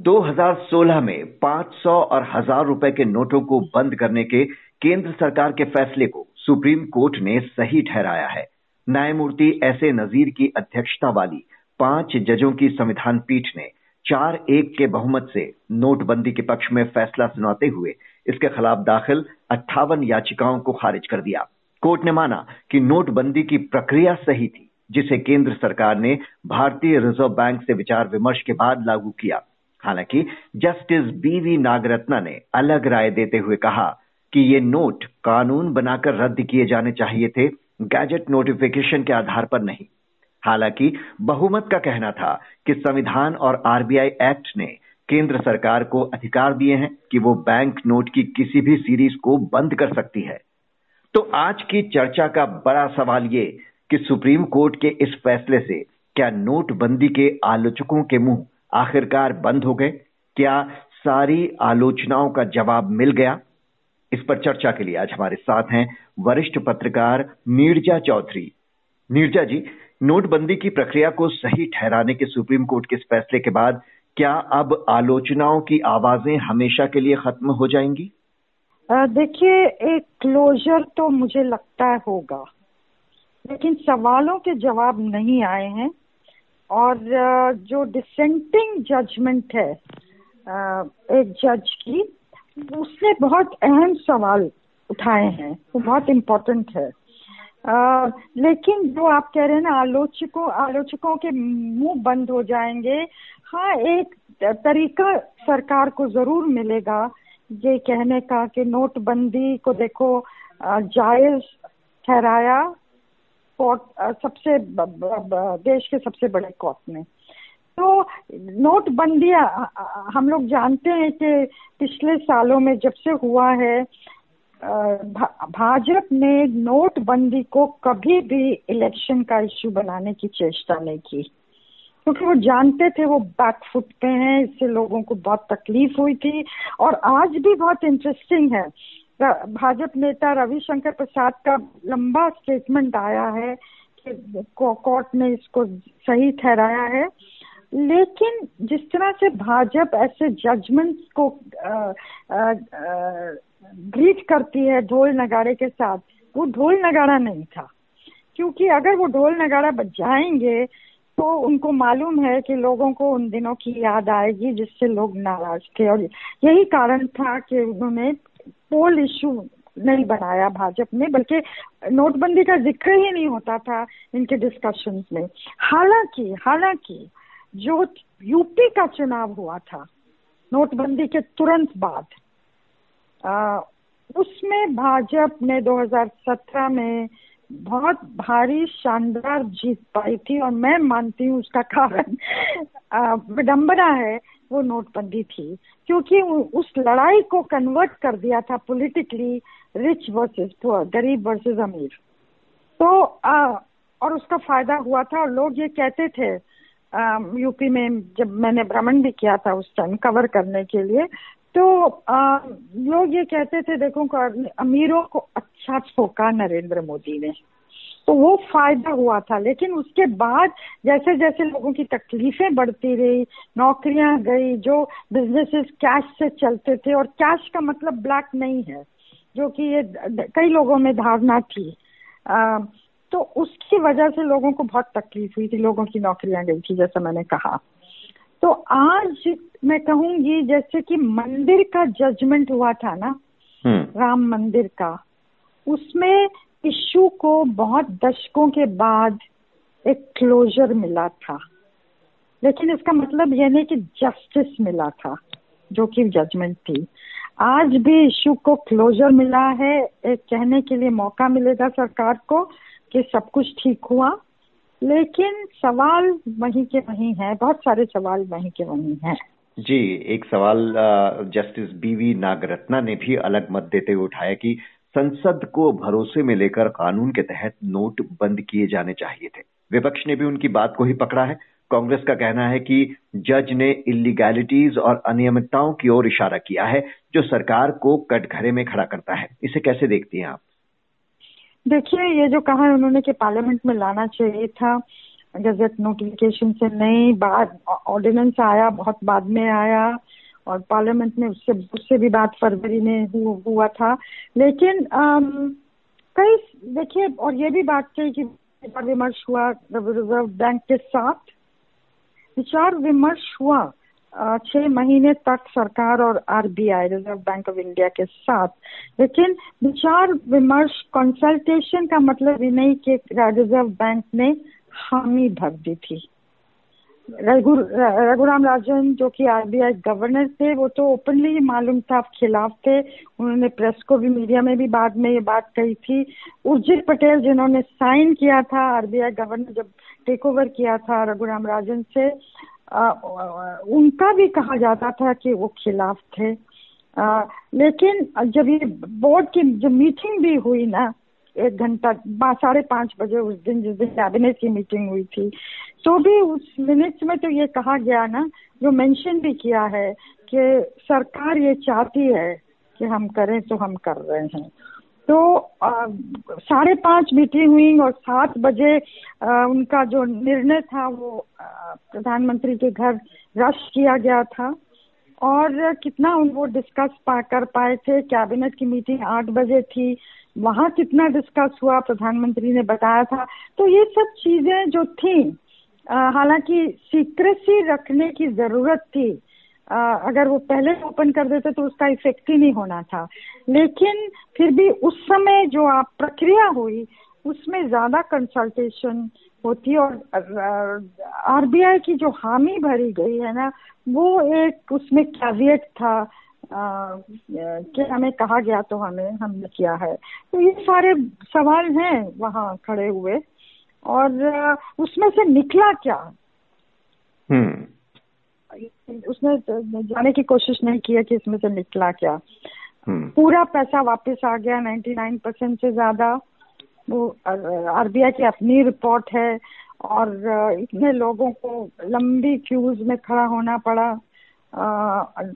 2016 में 500 और हज़ार रुपए के नोटों को बंद करने के केंद्र सरकार के फैसले को सुप्रीम कोर्ट ने सही ठहराया है। न्यायमूर्ति एस ए नजीर की अध्यक्षता वाली पाँच जजों की संविधान पीठ ने चार एक के बहुमत से नोटबंदी के पक्ष में फैसला सुनाते हुए इसके खिलाफ दाखिल अट्ठावन याचिकाओं को खारिज कर दिया। कोर्ट ने माना कि नोटबंदी की प्रक्रिया सही थी, जिसे केंद्र सरकार ने भारतीय रिज़र्व बैंक से विचार विमर्श के बाद लागू किया। हालाँकि, जस्टिस बीवी नागरत्ना ने अलग राय देते हुए कहा कि ये नोट कानून बनाकर रद्द किए जाने चाहिए थे, गैजेट नोटिफिकेशन के आधार पर नहीं। हालाँकि, बहुमत का कहना था कि संविधान और आरबीआई एक्ट ने केंद्र सरकार को अधिकार दिए हैं कि वो बैंक नोट की किसी भी सीरीज़ को बंद कर सकती है। तो आज की चर्चा का बड़ा सवाल ये कि सुप्रीम कोर्ट के इस फैसले से क्या नोटबंदी के आलोचकों के मुँह आखिरकार बंद हो गए। क्या सारी आलोचनाओं का जवाब मिल गया? इस पर चर्चा के लिए आज हमारे साथ हैं वरिष्ठ पत्रकार नीरजा चौधरी। नीरजा जी, नोटबंदी की प्रक्रिया को सही ठहराने के सुप्रीम कोर्ट के इस फैसले के बाद क्या अब आलोचनाओं की आवाज़ें हमेशा के लिए खत्म हो जाएँगी? देखिए, एक क्लोजर तो मुझे लगता है होगा, लेकिन सवालों के जवाब नहीं आए हैं। और जो डिसेंटिंग जजमेंट है एक जज की उसने बहुत अहम सवाल उठाए हैं वो बहुत इम्पोर्टेंट है। आ, लेकिन जो आप कह रहे हैं ना आलोचकों आलोचकों के मुँह बंद हो जाएँगे हाँ एक तरीका सरकार को ज़रूर मिलेगा ये कहने का कि नोटबंदी को देखो जायज़ ठहराया कोर्ट सबसे देश के सबसे बड़े कोर्ट में। तो नोटबंदी हम लोग जानते हैं कि पिछले सालों में जब से हुआ है भाजपा ने नोटबंदी को कभी भी इलेक्शन का इश्यू बनाने की चेष्टा नहीं की। क्योंकि वो जानते थे, वो बैकफुट पे हैं, इससे लोगों को बहुत तकलीफ़ हुई थी। और आज भी बहुत इंटरेस्टिंग है भाजपा नेता रविशंकर प्रसाद का लंबा स्टेटमेंट आया है कि कोर्ट ने इसको सही ठहराया है। लेकिन जिस तरह से भाजपा ऐसे जजमेंट को ग्रीट करती है ढोल नगाड़े के साथ, वो ढोल नगाड़ा नहीं था। क्योंकि अगर वो ढोल नगाड़ा बजाएँगे तो उनको मालूम है कि लोगों को उन दिनों की याद आएगी जिससे लोग नाराज़ थे। और यही कारण था कि उन्होंने पोल इशू नहीं बनाया भाजपा ने, बल्कि नोटबंदी का ज़िक्र ही नहीं होता था इनके डिस्कशन में। हालाँकि हालाँकि जो यूपी का चुनाव हुआ था, नोटबंदी के तुरंत बाद उसमें भाजपा ने 2017 में बहुत भारी शानदार जीत पाई थी, और मैं मानती हूँ उसका कारण विडम्बना है वो नोटबंदी थी क्योंकि उस लड़ाई को कन्वर्ट कर दिया था पॉलिटिकली रिच वर्सेस पुअर गरीब वर्सेस अमीर। तो आ, और उसका फ़ायदा हुआ था और लोग ये कहते थे आ, यूपी में जब मैंने भ्रमण भी किया था उस टाइम कवर करने के लिए तो आ, लोग ये कहते थे देखो अमीरों को अच्छा ठोका नरेंद्र मोदी ने। तो वो फ़ायदा हुआ था। लेकिन उसके बाद जैसे जैसे लोगों की तकलीफें बढ़ती रही नौकरियाँ गई जो बिजनेसेस कैश से चलते थे और कैश का मतलब ब्लैक नहीं है जो कि ये कई लोगों में धारणा थी। आ, तो उसकी वजह से लोगों को बहुत तकलीफ़ हुई थी लोगों की नौकरियाँ गई थी जैसा मैंने कहा। तो आज मैं कहूँगी जैसे कि मंदिर का जजमेंट हुआ था ना हम्म। राम मंदिर का उसमें इशू को बहुत दशकों के बाद एक क्लोजर मिला था। लेकिन इसका मतलब यह नहीं कि जस्टिस मिला था, जो कि जजमेंट थी। आज भी इशू को क्लोजर मिला है, एक कहने के लिए मौका मिलेगा सरकार को कि सब कुछ ठीक हुआ। लेकिन सवाल वहीं के वहीं है, बहुत सारे सवाल वहीं के वहीं हैं। जी, एक सवाल जस्टिस बीवी नागरत्ना ने भी अलग मत देते हुए उठाया कि संसद को भरोसे में लेकर कानून के तहत नोट बंद किए जाने चाहिए थे। विपक्ष ने भी उनकी बात को ही पकड़ा है। कांग्रेस का कहना है कि जज ने इलीगैलिटीज और अनियमितताओं की ओर इशारा किया है, जो सरकार को कटघरे में खड़ा करता है। इसे कैसे देखती हैं आप? देखिए, ये जो कहा है उन्होंने कि पार्लियामेंट में लाना चाहिए था गजट नोटिफिकेशन से नहीं बाद ऑर्डिनेंस आया, बहुत बाद में आया और पार्लियामेंट में उससे उससे भी बात फरवरी में हु, हुआ था। लेकिन कई देखिए और ये भी बात कही कि विचार विमर्श हुआ रिज़र्व बैंक के साथ। विचार विमर्श हुआ छह महीने तक सरकार और RBI reserve bank of India के साथ। लेकिन विचार विमर्श कंसल्टेशन का मतलब ये नहीं कि रिज़र्व बैंक ने हामी भर दी थी। रघु रघुराम राजन जो कि आरबीआई गवर्नर थे वो तो ओपनली मालूम था खिलाफ थे। उन्होंने प्रेस को भी मीडिया में भी बाद में ये बात कही थी। उर्जित पटेल जिन्होंने साइन किया था आरबीआई गवर्नर जब टेक ओवर किया था रघुराम राजन से आ, उनका भी कहा जाता था कि वो खिलाफ थे। आ, लेकिन जब ये बोर्ड की जो मीटिंग भी हुई ना एक घंटा साढ़े पाँच बजे उस दिन जिस दिन कैबिनेट की मीटिंग हुई थी। तो भी उस मिनट्स में तो ये कहा गया ना जो मेंशन भी किया है कि सरकार ये चाहती है कि हम करें तो हम कर रहे हैं। तो साढ़े पाँच मीटिंग हुई और सात बजे आ, उनका जो निर्णय था वो प्रधानमंत्री के घर रश किया गया था। और कितना उन वो डिस्कस पा कर पाए थे कैबिनेट की मीटिंग आठ बजे थी। वहाँ कितना डिस्कस हुआ प्रधानमंत्री ने बताया था। तो ये सब चीज़ें जो थी हालाँकि सीक्रेसी रखने की ज़रूरत थी। आ, अगर वो पहले ओपन कर देते तो उसका इफ़ेक्ट ही नहीं होना था। लेकिन फिर भी उस समय जो आप प्रक्रिया हुई उसमें ज़्यादा कंसल्टेशन होती और आरबीआई की जो हामी भरी गई है ना वो एक उसमें कैवियट था। कि हमें कहा गया तो हमें हमने किया है। तो ये सारे सवाल हैं वहाँ खड़े हुए। और उसमें से निकला क्या? हम्म। उसने जाने की कोशिश नहीं किया कि इसमें से निकला क्या। हम्म। पूरा पैसा वापस आ गया 99 परसेंट से ज़्यादा। वो आरबीआई की अपनी रिपोर्ट है। और इतने लोगों को लंबी क्यूज में खड़ा होना पड़ा।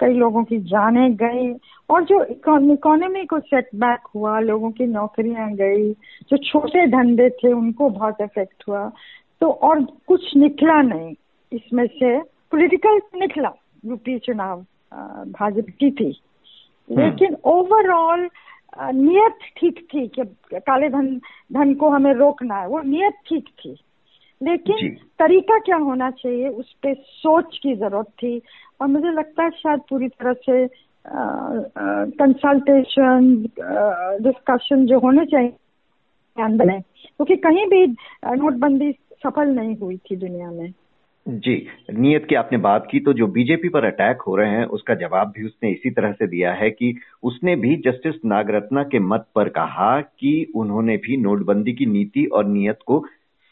कई लोगों की जाने गई और जो इकोनॉमी को सेटबैक हुआ लोगों की नौकरियाँ गई जो छोटे धंधे थे उनको बहुत इफ़ेक्ट हुआ। तो और कुछ निकला नहीं। इसमें से पॉलिटिकल निकला यूपी चुनाव भाजपा की थी। हम्म। लेकिन ओवरऑल नियत ठीक थी कि काले धन धन को हमें रोकना है। वो नियत ठीक थी। लेकिन तरीका क्या होना चाहिए? उस पर सोच की ज़रूरत थी और मुझे लगता है शायद पूरी तरह से कंसल्टेशन डिस्कशन जो होने चाहिए ध्यान बने। क्योंकि कहीं भी नोटबंदी सफल नहीं हुई थी दुनिया में। जी नियत की आपने बात की तो जो बीजेपी पर अटैक हो रहे हैं उसका जवाब भी उसने इसी तरह से दिया है कि उसने भी जस्टिस नागरत्ना के मत पर कहा कि उन्होंने भी नोटबंदी की नीति और नियत को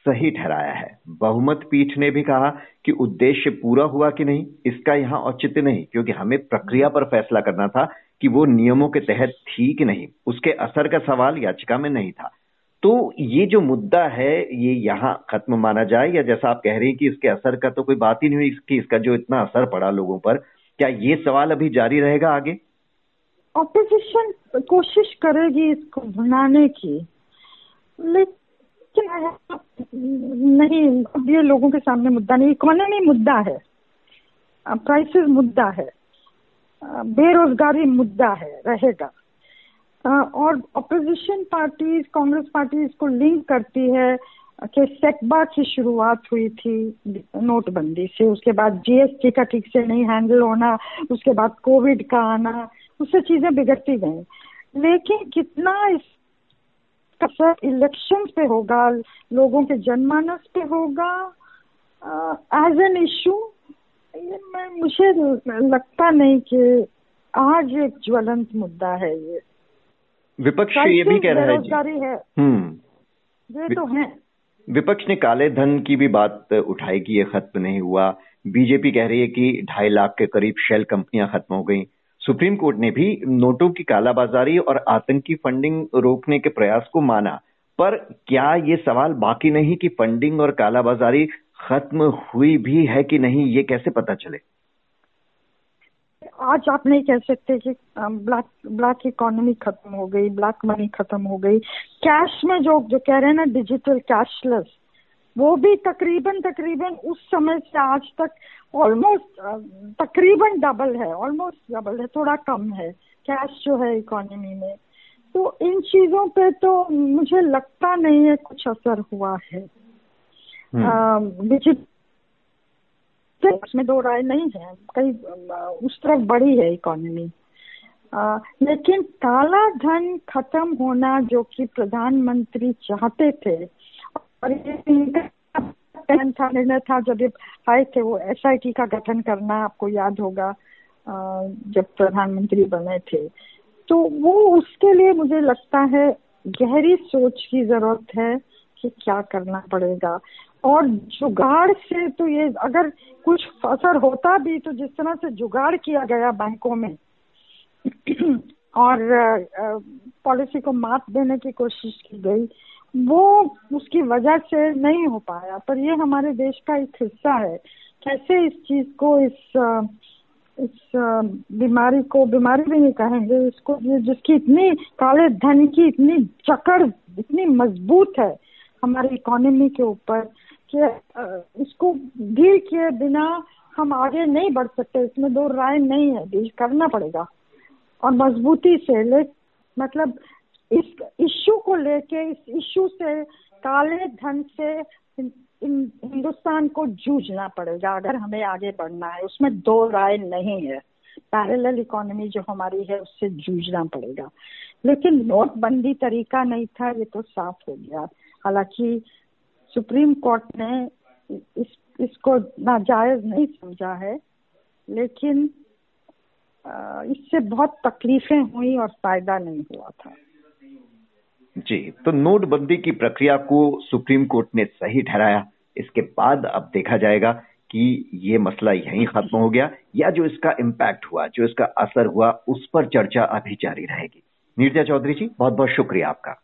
सही ठहराया है। बहुमत पीठ ने भी कहा कि उद्देश्य पूरा हुआ कि नहीं, इसका यहाँ औचित्य नहीं, क्योंकि हमें प्रक्रिया पर फैसला करना था कि वो नियमों के तहत थी कि नहीं। उसके असर का सवाल याचिका में नहीं था। तो ये जो मुद्दा है, ये यहाँ खत्म माना जाए, या जैसा आप कह रहे हैं कि इसके असर का तो कोई बात ही नहीं हुई इसका जो इतना असर पड़ा लोगों पर, क्या ये सवाल अभी जारी रहेगा आगे? ऑपोजिशन कोशिश करेगी इसको बनाने की, लेकिन नहीं अब ये लोगों के सामने मुद्दा नहीं इकोनॉमी मुद्दा है। प्राइसेस मुद्दा है। बेरोजगारी मुद्दा है, रहेगा। और अपोजिशन पार्टीज़ कांग्रेस पार्टी इसको लिंक करती है कि सेटबा की शुरुआत हुई थी नोटबंदी से। उसके बाद जीएसटी का ठीक से नहीं हैंडल होना, उसके बाद कोविड का आना, उससे चीज़ें बिगड़ती गई। लेकिन कितना इस असर इलेक्शन पे होगा लोगों के जनमानस पे होगा एज एन इशू मैं मुझे लगता नहीं कि आज एक ज्वलंत मुद्दा है ये। विपक्ष ये भी कह रहा है बेरोजगारी है। हम्म। ये तो है। विपक्ष ने काले धन की भी बात उठाई कि ये खत्म नहीं हुआ। बीजेपी कह रही है कि ढाई लाख के करीब शेल कंपनियाँ खत्म हो गई। सुप्रीम कोर्ट ने भी नोटों की कालाबाजारी और आतंकी फंडिंग रोकने के प्रयास को माना। पर क्या ये सवाल बाकी नहीं कि फंडिंग और कालाबाजारी खत्म हुई भी है कि नहीं, ये कैसे पता चले? आज आप नहीं कह सकते कि ब्लैक ब्लैक इकोनॉमी खत्म हो गई, ब्लैक मनी खत्म हो गई। कैश में जो जो कह रहे हैं ना, डिजिटल कैशलेस वो भी तकरीबन तकरीबन उस समय से आज तक ऑलमोस्ट तकरीबन डबल है ऑलमोस्ट डबल है थोड़ा कम है कैश जो है इकोनॉमी में। तो इन चीज़ों पे तो मुझे लगता नहीं है कुछ असर हुआ है। हम्म। उसमें दो राय नहीं है कई उस तरफ़ बढ़ी है इकोनॉमी लेकिन काला धन खत्म होना जो कि प्रधानमंत्री चाहते थे और ये था, निर्णय था जब आए थे, वो एसआईटी का गठन करना आपको याद होगा जब प्रधानमंत्री बने थे। तो वो उसके लिए मुझे लगता है गहरी सोच की ज़रूरत है कि क्या करना पड़ेगा। और जुगाड़ से तो ये अगर कुछ असर होता भी तो जिस तरह से जुगाड़ किया गया बैंकों में, और पॉलिसी को मात देने की कोशिश की गई वो उसकी वजह से नहीं हो पाया। पर ये हमारे देश का एक हिस्सा है। कैसे इस चीज़ को, इस इस, बीमारी को, बीमारी भी नहीं कहेंगे, इसको जिसकी इतनी काले धन की इतनी चकड़ इतनी मज़बूत है हमारी इकोनॉमी के ऊपर कि इसको ढील किए बिना हम आगे नहीं बढ़ सकते। इसमें दो राय नहीं है। डील करना पड़ेगा। और मजबूती से ले मतलब इस इश्यू को लेके, इस इश्यू से काले धन से हिंदुस्तान को जूझना पड़ेगा, अगर हमें आगे बढ़ना है। उसमें दो राय नहीं है। पैरेलल इकोनॉमी जो हमारी है, उससे जूझना पड़ेगा। लेकिन नोटबंदी तरीका नहीं था, ये तो साफ़ हो गया। हालाँकि सुप्रीम कोर्ट ने इस, इसको नाजायज नहीं समझा है, लेकिन इससे बहुत तकलीफें हुई और फ़ायदा नहीं हुआ था। जी तो नोटबंदी की प्रक्रिया को सुप्रीम कोर्ट ने सही ठहराया। इसके बाद अब देखा जाएगा कि ये मसला यहीं खत्म हो गया या जो इसका इम्पैक्ट हुआ, जो इसका असर हुआ, उस पर चर्चा अभी जारी रहेगी। नीरजा चौधरी जी बहुत बहुत शुक्रिया आपका।